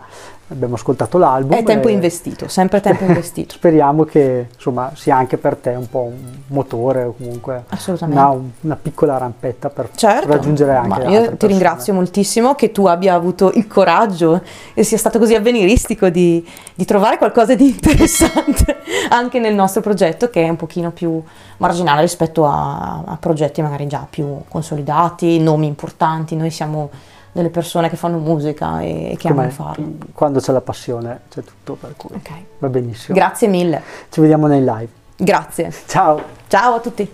Abbiamo ascoltato l'album. È tempo investito, sempre tempo investito. Speriamo che insomma, sia anche per te un po' un motore o comunque una, una, piccola rampetta per certo, raggiungere anche ma Io ti persone. ringrazio moltissimo che tu abbia avuto il coraggio e sia stato così avveniristico di, di trovare qualcosa di interessante anche nel nostro progetto che è un pochino più marginale rispetto a, a progetti magari già più consolidati, nomi importanti. Noi siamo delle persone che fanno musica e, e che Com'è? amano farlo. Quando c'è la passione c'è tutto per cui okay. va benissimo. Grazie mille. Ci vediamo nei live. Grazie. Ciao. Ciao a tutti.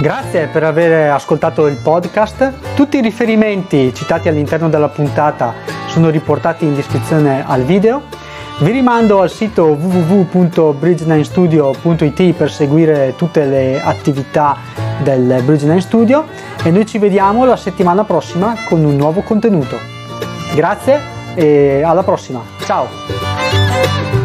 Grazie per aver ascoltato il podcast. Tutti i riferimenti citati all'interno della puntata sono riportati in descrizione al video. Vi rimando al sito www.bridge9studio.it per seguire tutte le attività del Bridge 9 Studio e noi ci vediamo la settimana prossima con un nuovo contenuto. Grazie e alla prossima. Ciao!